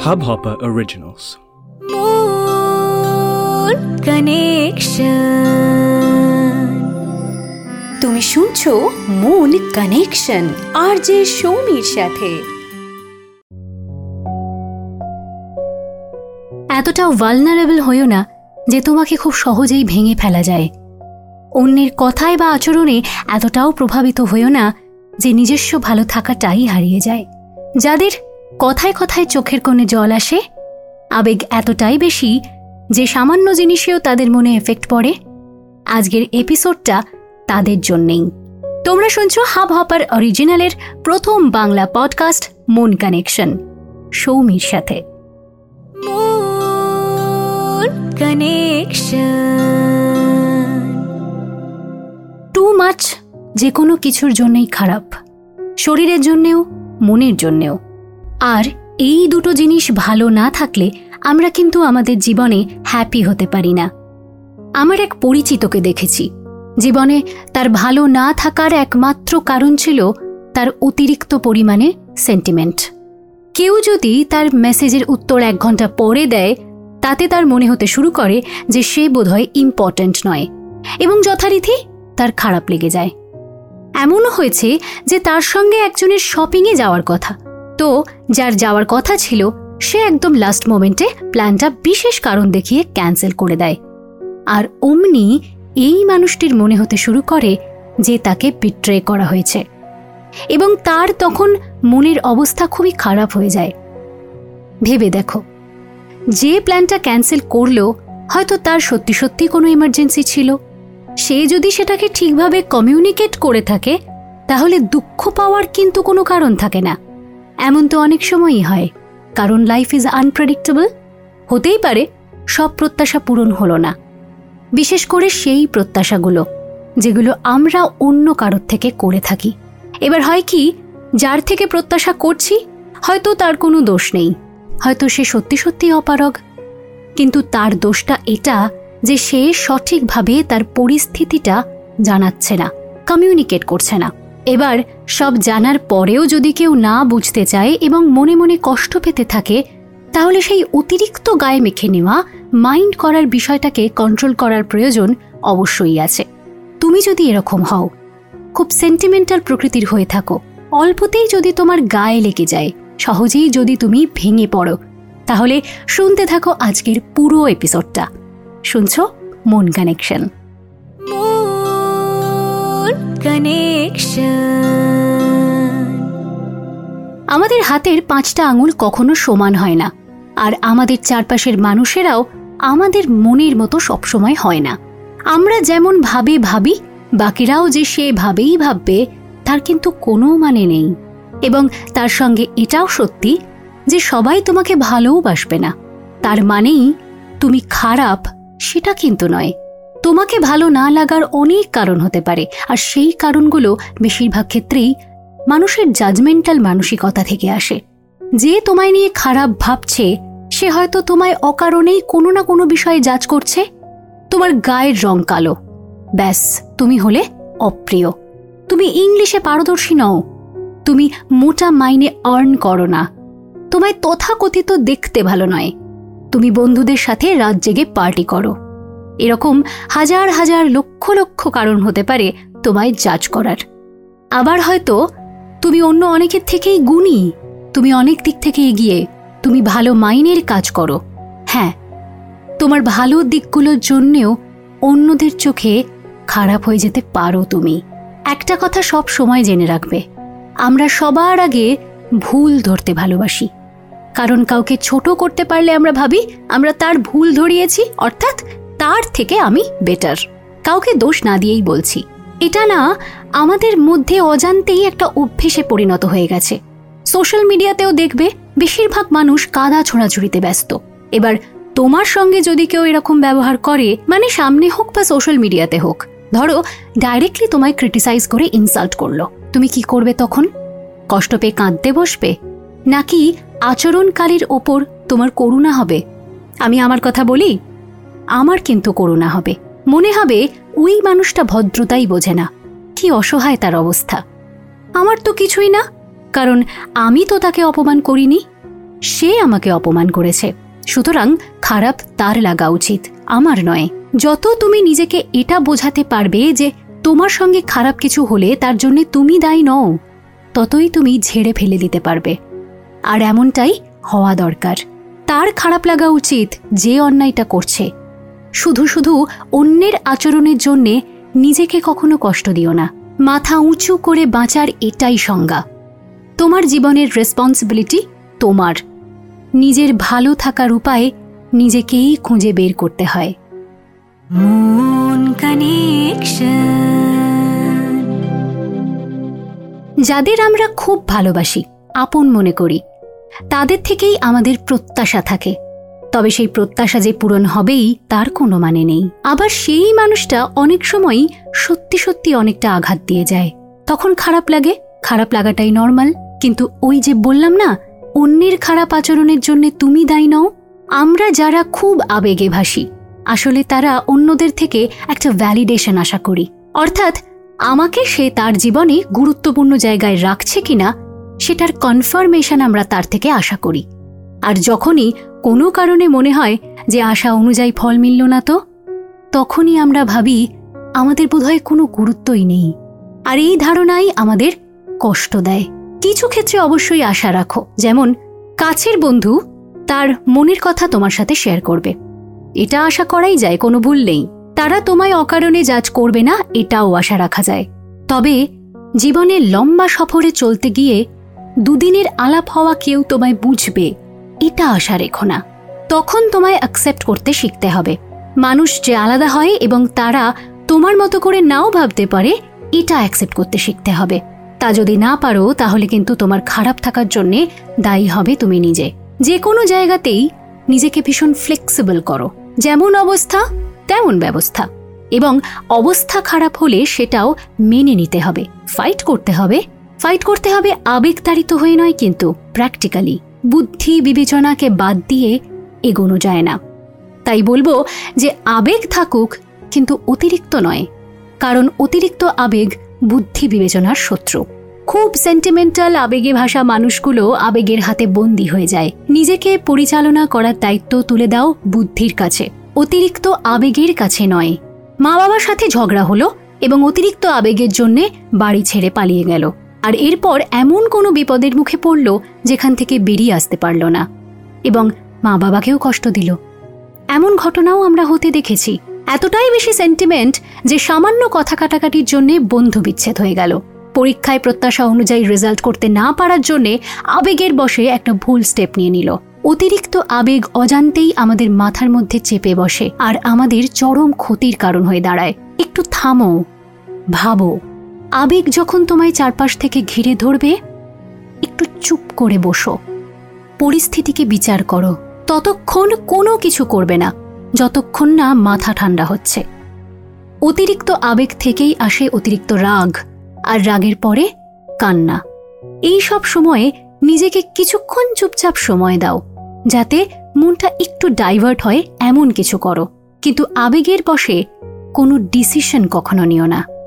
Hubhopper Originals. Moon Connection. তুমি শুনছো moon connection আর যে সৌমির সাথে এতটাও ভালনারেবল হইও না যে তোমাকে খুব সহজেই ভেঙে ফেলা যায় অন্যের কথায় বা আচরণে এতটাও প্রভাবিত হইও না যে নিজস্ব ভালো থাকাটাই হারিয়ে যায় যাদের কথায় কথায় চোখের কোণে জল আসে। আবেগ এতটাই বেশি যে সামান্য জিনিসেও তাদের মনে এফেক্ট পড়ে। আজকের এপিসোডটা তাদের জন্যেই। তোমরা শুনছো হাব হপার অরিজিনালের প্রথম বাংলা পডকাস্ট মন কানেকশন সৌমির সাথে। টু মাছ যে কোনো কিছুর জন্যই খারাপ। শরীরের জন্যেও মনের জন্যেও। আর এই দুটো জিনিস ভালো না থাকলে আমরা কিন্তু আমাদের জীবনে হ্যাপি হতে পারি না। আমার এক পরিচিতকে দেখেছি। জীবনে তার ভালো না থাকার একমাত্র কারণ ছিল তার অতিরিক্ত পরিমাণে সেন্টিমেন্ট কেউ যদি তার মেসেজের উত্তর এক ঘণ্টা পরে দেয়, তাতে তার মনে হতে শুরু করে যে সে বোধহয় ইম্পর্ট্যান্ট নয় এবং যথারীতি তার খারাপ লেগে যায়। এমনও হয়েছে যে তার সঙ্গে একজনের শপিংয়ে যাওয়ার কথা। তো যার যাওয়ার কথা ছিল, সে একদম লাস্ট মোমেন্টে প্ল্যানটা বিশেষ কারণ দেখিয়ে ক্যান্সেল করে দেয়। আর অমনি এই মানুষটির মনে হতে শুরু করে যে তাকে বিট্রে করা হয়েছে। এবং তার তখন মনের অবস্থা খুবই খারাপ হয়ে যায়। ভেবে দেখো, যে প্ল্যানটা ক্যান্সেল করল, হয়তো তার সত্যি সত্যি কোনো ইমার্জেন্সি ছিল। সে যদি সেটাকে ঠিকভাবে কমিউনিকেট করে থাকে, তাহলে দুঃখ পাওয়ার কিন্তু কোনো কারণ থাকে না। এমন তো অনেক সময়ই হয়। কারণ লাইফ ইজ আনপ্রেডিক্টেবল হতেই পারে, সব প্রত্যাশা পূরণ হলো না। বিশেষ করে সেই প্রত্যাশাগুলো, যেগুলো আমরা অন্য কারোর থেকে করে থাকি। এবার হয় কি, যার থেকে প্রত্যাশা করছি, হয়তো তার কোনো দোষ নেই। হয়তো সে সত্যি সত্যি অপারগ। কিন্তু তার দোষটা এটা যে সে সঠিকভাবে তার পরিস্থিতিটা জানাচ্ছে না কমিউনিকেট করছে না। এবার সব জানার পরেও যদি কেউ না বুঝতে চায় এবং মনে মনে কষ্ট পেতে থাকে, তাহলে সেই অতিরিক্ত গায়ে মেখে নেওয়া মাইন্ড করার বিষয়টাকে কন্ট্রোল করার প্রয়োজন অবশ্যই আছে। তুমি যদি এরকম হও, খুব সেন্টিমেন্টাল প্রকৃতির হয়ে থাকো। অল্পতেই যদি তোমার গায়ে লেগে যায়, সহজেই যদি তুমি ভেঙে পড়ো, তাহলে শুনতে থাকো আজকের পুরো এপিসোডটা শুনছো মন কানেকশন আমাদের হাতের পাঁচটা আঙুল কখনো সমান হয় না, আর আমাদের চারপাশের মানুষেরাও আমাদের মনের মতো সবসময় হয় না। আমরা যেমন ভাবে ভাবি, বাকিরাও যে সে ভাবেই ভাববে, তার কিন্তু কোনো মানে নেই। এবং তার সঙ্গে এটাও সত্যি যে সবাই তোমাকে ভালোবাসবে না। তার মানেই তুমি খারাপ, সেটা কিন্তু নয়। তোমাকে ভালো না লাগার অনেক কারণ হতে পারে, আর সেই কারণগুলো বেশিরভাগ ক্ষেত্রেই মানুষের জাজমেন্টাল মানসিকতা থেকে আসে। যে তোমায় নিয়ে খারাপ ভাবছে, সে হয়তো তোমায় অকারণেই কোনো না কোনো বিষয়ে জাজ করছে। তোমার গায়ের রং কালো। ব্যাস, তুমি হলে অপ্রিয়। তুমি ইংলিশে পারদর্শী নও। তুমি মোটা মাইনে আর্ন করো না। তোমায় তথাকথিত দেখতে ভালো নয়। তুমি বন্ধুদের সাথে রাত জেগে পার্টি করো। এরকম হাজার হাজার লক্ষ লক্ষ কারণ হতে পারে তোমায় জাজ করার। আবার হয়তো তুমি অন্য অনেকের থেকেই গুণী, তুমি অনেক দিক থেকে এগিয়ে, তুমি ভালো মাইনের কাজ করো। হ্যাঁ তোমার ভালো দিকগুলোর জন্যেও অন্যদের চোখে খারাপ হয়ে যেতে পারো তুমি। একটা কথা সব সময় জেনে রাখবে, আমরা সবার আগে ভুল ধরতে ভালোবাসি। কারণ কাউকে ছোট করতে পারলে আমরা ভাবি, আমরা তার ভুল ধরিয়েছি, অর্থাৎ তার থেকে আমি বেটার কাউকে দোষ না দিয়েই বলছি। এটা না আমাদের মধ্যে অজান্তেই একটা অভ্যেসে পরিণত হয়ে গেছে। সোশ্যাল মিডিয়াতেও দেখবে, বেশিরভাগ মানুষ কাদা ছোড়াছুড়িতে ব্যস্ত। এবার তোমার সঙ্গে যদি কেউ এরকম ব্যবহার করে মানে সামনে হোক বা সোশ্যাল মিডিয়াতে হোক, ধরো ডাইরেক্টলি তোমায় ক্রিটিসাইজ করে ইনসাল্ট করল। তুমি কি করবে তখন? কষ্ট পেয়ে কাঁদতে বসবে? নাকি আচরণকারীর ওপর তোমার করুণা হবে? আমি আমার কথা বলি? আমার কিন্তু করুণা হবে। মনে হবে ওই মানুষটা ভদ্রতাই বোঝে না। কি অসহায় তার অবস্থা। আমার তো কিছুই না, কারণ আমি তো তাকে অপমান করিনি। সে আমাকে অপমান করেছে। সুতরাং খারাপ তার লাগা উচিত, আমার নয়। যত তুমি নিজেকে এটা বোঝাতে পারবে যে তোমার সঙ্গে খারাপ কিছু হলে তার জন্য তুমি দায়ী নও, ততই তুমি ঝেড়ে ফেলে দিতে পারবে। আর এমনটাই হওয়া দরকার। তার খারাপ লাগা উচিত যে অন্যায়টা করছে। শুধু শুধু অন্যের আচরণের জন্যে নিজেকে কখনো কষ্ট দিও না। মাথা উঁচু করে বাঁচার এটাই সংজ্ঞা। তোমার জীবনের রেসপন্সিবিলিটি তোমার। নিজের ভালো থাকার উপায় নিজেকেই খুঁজে বের করতে হয়। মন যাদের আমরা খুব ভালোবাসি আপন মনে করি তাদের থেকেই আমাদের প্রত্যাশা থাকে। তবে সেই প্রত্যাশা যে পূরণ হবেই, তার কোনো মানে নেই। আবার সেই মানুষটা অনেক সময়ই সত্যি সত্যি অনেকটা আঘাত দিয়ে যায়। তখন খারাপ লাগে, খারাপ লাগাটাই নর্মাল। কিন্তু ওই যে বললাম না, অন্যের খারাপ আচরণের জন্য তুমি দায়ী নও, আমরা যারা খুব আবেগে ভাসি, আসলে তারা অন্যদের থেকে একটা ভ্যালিডেশন আশা করি। অর্থাৎ, আমাকে সে তার জীবনে গুরুত্বপূর্ণ জায়গায় রাখছে কিনা, সেটার কনফার্মেশন আমরা তার থেকে আশা করি। আর যখনই কোনো কারণে মনে হয় যে আশা অনুযায়ী ফল মিলল না তো, তখনই আমরা ভাবি আমাদের বোধহয় কোনো গুরুত্বই নেই। আর এই ধারণাই আমাদের কষ্ট দেয়। কিছু ক্ষেত্রে অবশ্যই আশা রাখো, যেমন কাছের বন্ধু তার মনের কথা তোমার সাথে শেয়ার করবে। এটা আশা করাই যায়, কোনো ভুল নেই। তারা তোমায় অকারণে জাজ করবে না, এটাও আশা রাখা যায়। তবে জীবনে লম্বা সফরে চলতে গিয়ে দুদিনের আলাপ হওয়া কেউ তোমায় বুঝবে এটা আশা রেখো না। তখন তোমায় অ্যাকসেপ্ট করতে শিখতে হবে। মানুষ যে আলাদা হয় এবং তারা তোমার মতো করে নাও ভাবতে পারে, এটা অ্যাকসেপ্ট করতে শিখতে হবে। তা যদি না পারো, তাহলে কিন্তু তোমার খারাপ থাকার জন্যে দায়ী হবে তুমি নিজে। যে কোনো জায়গাতেই নিজেকে ভীষণ ফ্লেক্সিবল করো। যেমন অবস্থা, তেমন ব্যবস্থা। এবং অবস্থা খারাপ হলে সেটাও মেনে নিতে হবে। ফাইট করতে হবে। ফাইট করতে হবে আবেগতাড়িত হয়ে নয় কিন্তু প্র্যাকটিক্যালি বুদ্ধি বিবেচনাকে বাদ দিয়ে এগোনো যায় না। তাই বলব যে আবেগ থাকুক কিন্তু অতিরিক্ত নয়, কারণ অতিরিক্ত আবেগ বুদ্ধি বিবেচনার শত্রু। খুব সেন্টিমেন্টাল আবেগে ভাষা মানুষগুলো আবেগের হাতে বন্দী হয়ে যায়। নিজেকে পরিচালনা করার দায়িত্ব তুলে দাও বুদ্ধির কাছে। অতিরিক্ত আবেগের কাছে নয়। মা বাবার সাথে ঝগড়া হলো এবং অতিরিক্ত আবেগের জন্যে বাড়ি ছেড়ে পালিয়ে গেল। আর এরপর এমন কোনো বিপদের মুখে পড়ল যেখান থেকে বেরিয়ে আসতে পারল না এবং মা বাবাকেও কষ্ট দিল। এমন ঘটনাও আমরা হতে দেখেছি। এতটাই বেশি সেন্টিমেন্ট যে সামান্য কথা কাটাকাটির জন্যে বন্ধু বিচ্ছেদ হয়ে গেল। পরীক্ষায় প্রত্যাশা অনুযায়ী রেজাল্ট করতে না পারার জন্যে আবেগের বসে একটা ভুল স্টেপ নিয়ে নিল। অতিরিক্ত আবেগ অজান্তেই আমাদের মাথার মধ্যে চেপে বসে আর আমাদের চরম ক্ষতির কারণ হয়ে দাঁড়ায়। একটু থামো, ভাবো। আবেগ যখন তোমায় চারপাশ থেকে ঘিরে ধরবে, একটু চুপ করে বসো। পরিস্থিতিকে বিচার করো। ততক্ষণ কোনো কিছু করবে না, যতক্ষণ না মাথা ঠান্ডা হচ্ছে। অতিরিক্ত আবেগ থেকেই আসে অতিরিক্ত রাগ, আর রাগের পরে কান্না। এই সব সময়ে নিজেকে কিছুক্ষণ চুপচাপ সময় দাও, যাতে মনটা একটু ডাইভার্ট হয় এমন কিছু করো। কিন্তু আবেগের বসে কোনো ডিসিশন কখনো নিও না।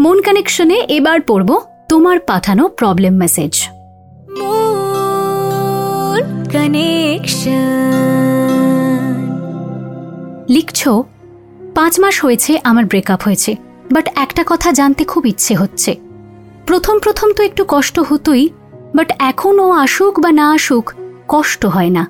মন কানেকশনে এবার পড়ব তোমার পাঠানো প্রবলেম মেসেজ লিখছ পাঁচ মাস হয়েছে আমার ব্রেকআপ হয়েছে বাট একটা কথা জানতে খুব ইচ্ছে হচ্ছে। প্রথম প্রথম তো একটু কষ্ট হতোই বাট এখনও আসুক বা না আসুক কষ্ট হয় না।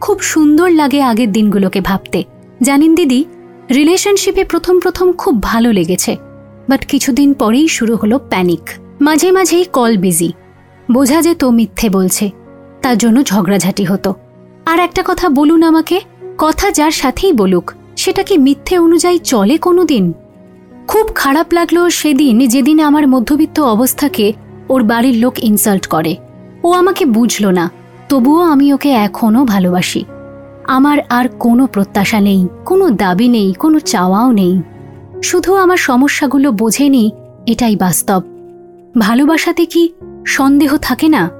খুব সুন্দর লাগে আগের দিনগুলোকে ভাবতে। জানেন দিদি রিলেশনশিপে প্রথম প্রথম খুব ভালো লেগেছে। বাট কিছুদিন পরেই শুরু হলো প্যানিক। মাঝে মাঝেই কল বিজি। বোঝা যেত মিথ্যে বলছে। তার জন্য ঝগড়াঝাটি হতো। আর একটা কথা বলুন আমাকে, কথা যার সাথেই বলুক, সেটা কি মিথ্যে অনুযায়ী চলে কোনো দিন খুব খারাপ লাগল সেদিন যেদিন আমার মধ্যবিত্ত অবস্থাকে ওর বাড়ির লোক ইনসাল্ট করে। ও আমাকে বুঝল না, তবুও আমি ওকে এখনও ভালোবাসি। আমার আর কোনো প্রত্যাশা নেই, কোনো দাবি নেই, কোনো চাওয়াও নেই। শুধু আমার সমস্যাগুলো বোঝেনি, এটাই বাস্তব। ভালোবাসাতে কি সন্দেহ থাকে না?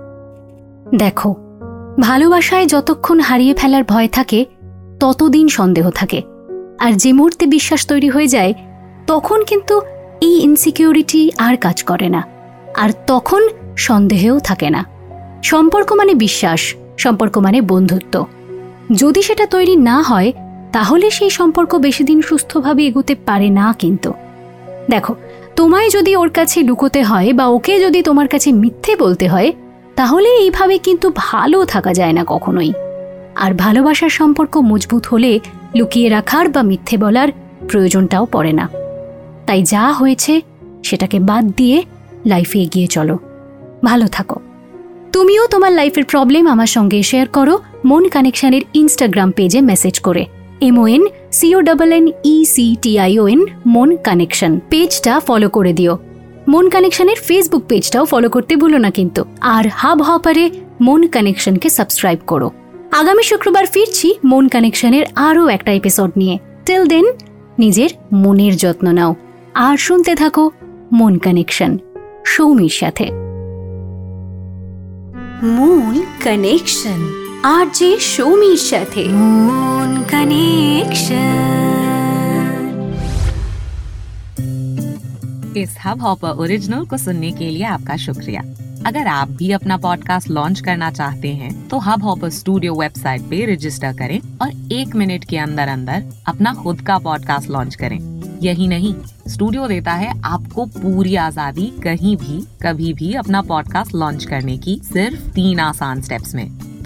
দেখো, ভালোবাসায় যতক্ষণ হারিয়ে ফেলার ভয় থাকে, ততদিন সন্দেহ থাকে। আর যে মুহূর্তে বিশ্বাস তৈরি হয়ে যায়, তখন কিন্তু এই ইনসিকিউরিটি আর কাজ করে না। আর তখন সন্দেহেও থাকে না। সম্পর্ক মানে বিশ্বাস, সম্পর্ক মানে বন্ধুত্ব। যদি সেটা তৈরি না হয় তাহলে সেই সম্পর্ক বেশি দিন সুস্থভাবে এগোতে পারে না কিন্তু। দেখো, তোমায় যদি ওর কাছে লুকোতে হয় বা ওকে যদি তোমার কাছে মিথ্যে বলতে হয়, তাহলে এইভাবে কিন্তু ভালো থাকা যায় না কখনোই। আর ভালোবাসার সম্পর্ক মজবুত হলে লুকিয়ে রাখার বা মিথ্যে বলার প্রয়োজনটাও পড়ে না। তাই যা হয়েছে, সেটাকে বাদ দিয়ে লাইফে এগিয়ে চলো। ভালো থাকো। তুমিও তোমার লাইফের প্রবলেম আমার সঙ্গে শেয়ার করো, মন কানেকশনের ইনস্টাগ্রাম পেজে মেসেজ করে। M O N C O double N E C T I O N মন কানেকশন পেজটা ফলো করে দিও মন কানেকশনের ফেসবুক পেজটাও ফলো করতে ভুলো না কিন্তু আর হাব হপারে মন কানেকশনকে সাবস্ক্রাইব করো আগামী শুক্রবার ফিরছি মন কানেকশনের আরও একটা এপিসোড নিয়ে টিল দেন নিজের মনের যত্ন নাও আর শুনতে থাকো মন কানেকশন সৌমির সাথে মন কানেকশন आरजे शोमी સાથે कनेक्शन इस हब हॉपर ओरिजिनल को सुनने के लिए आपका शुक्रिया। अगर आप भी अपना पॉडकास्ट लॉन्च करना चाहते हैं तो हब हॉपर स्टूडियो वेबसाइट पे रजिस्टर करें और एक मिनट के अंदर अंदर अपना खुद का पॉडकास्ट लॉन्च करें। यही नहीं स्टूडियो देता है आपको पूरी आज़ादी कहीं भी कभी भी अपना पॉडकास्ट लॉन्च करने की सिर्फ़ तीन आसान स्टेप्स में।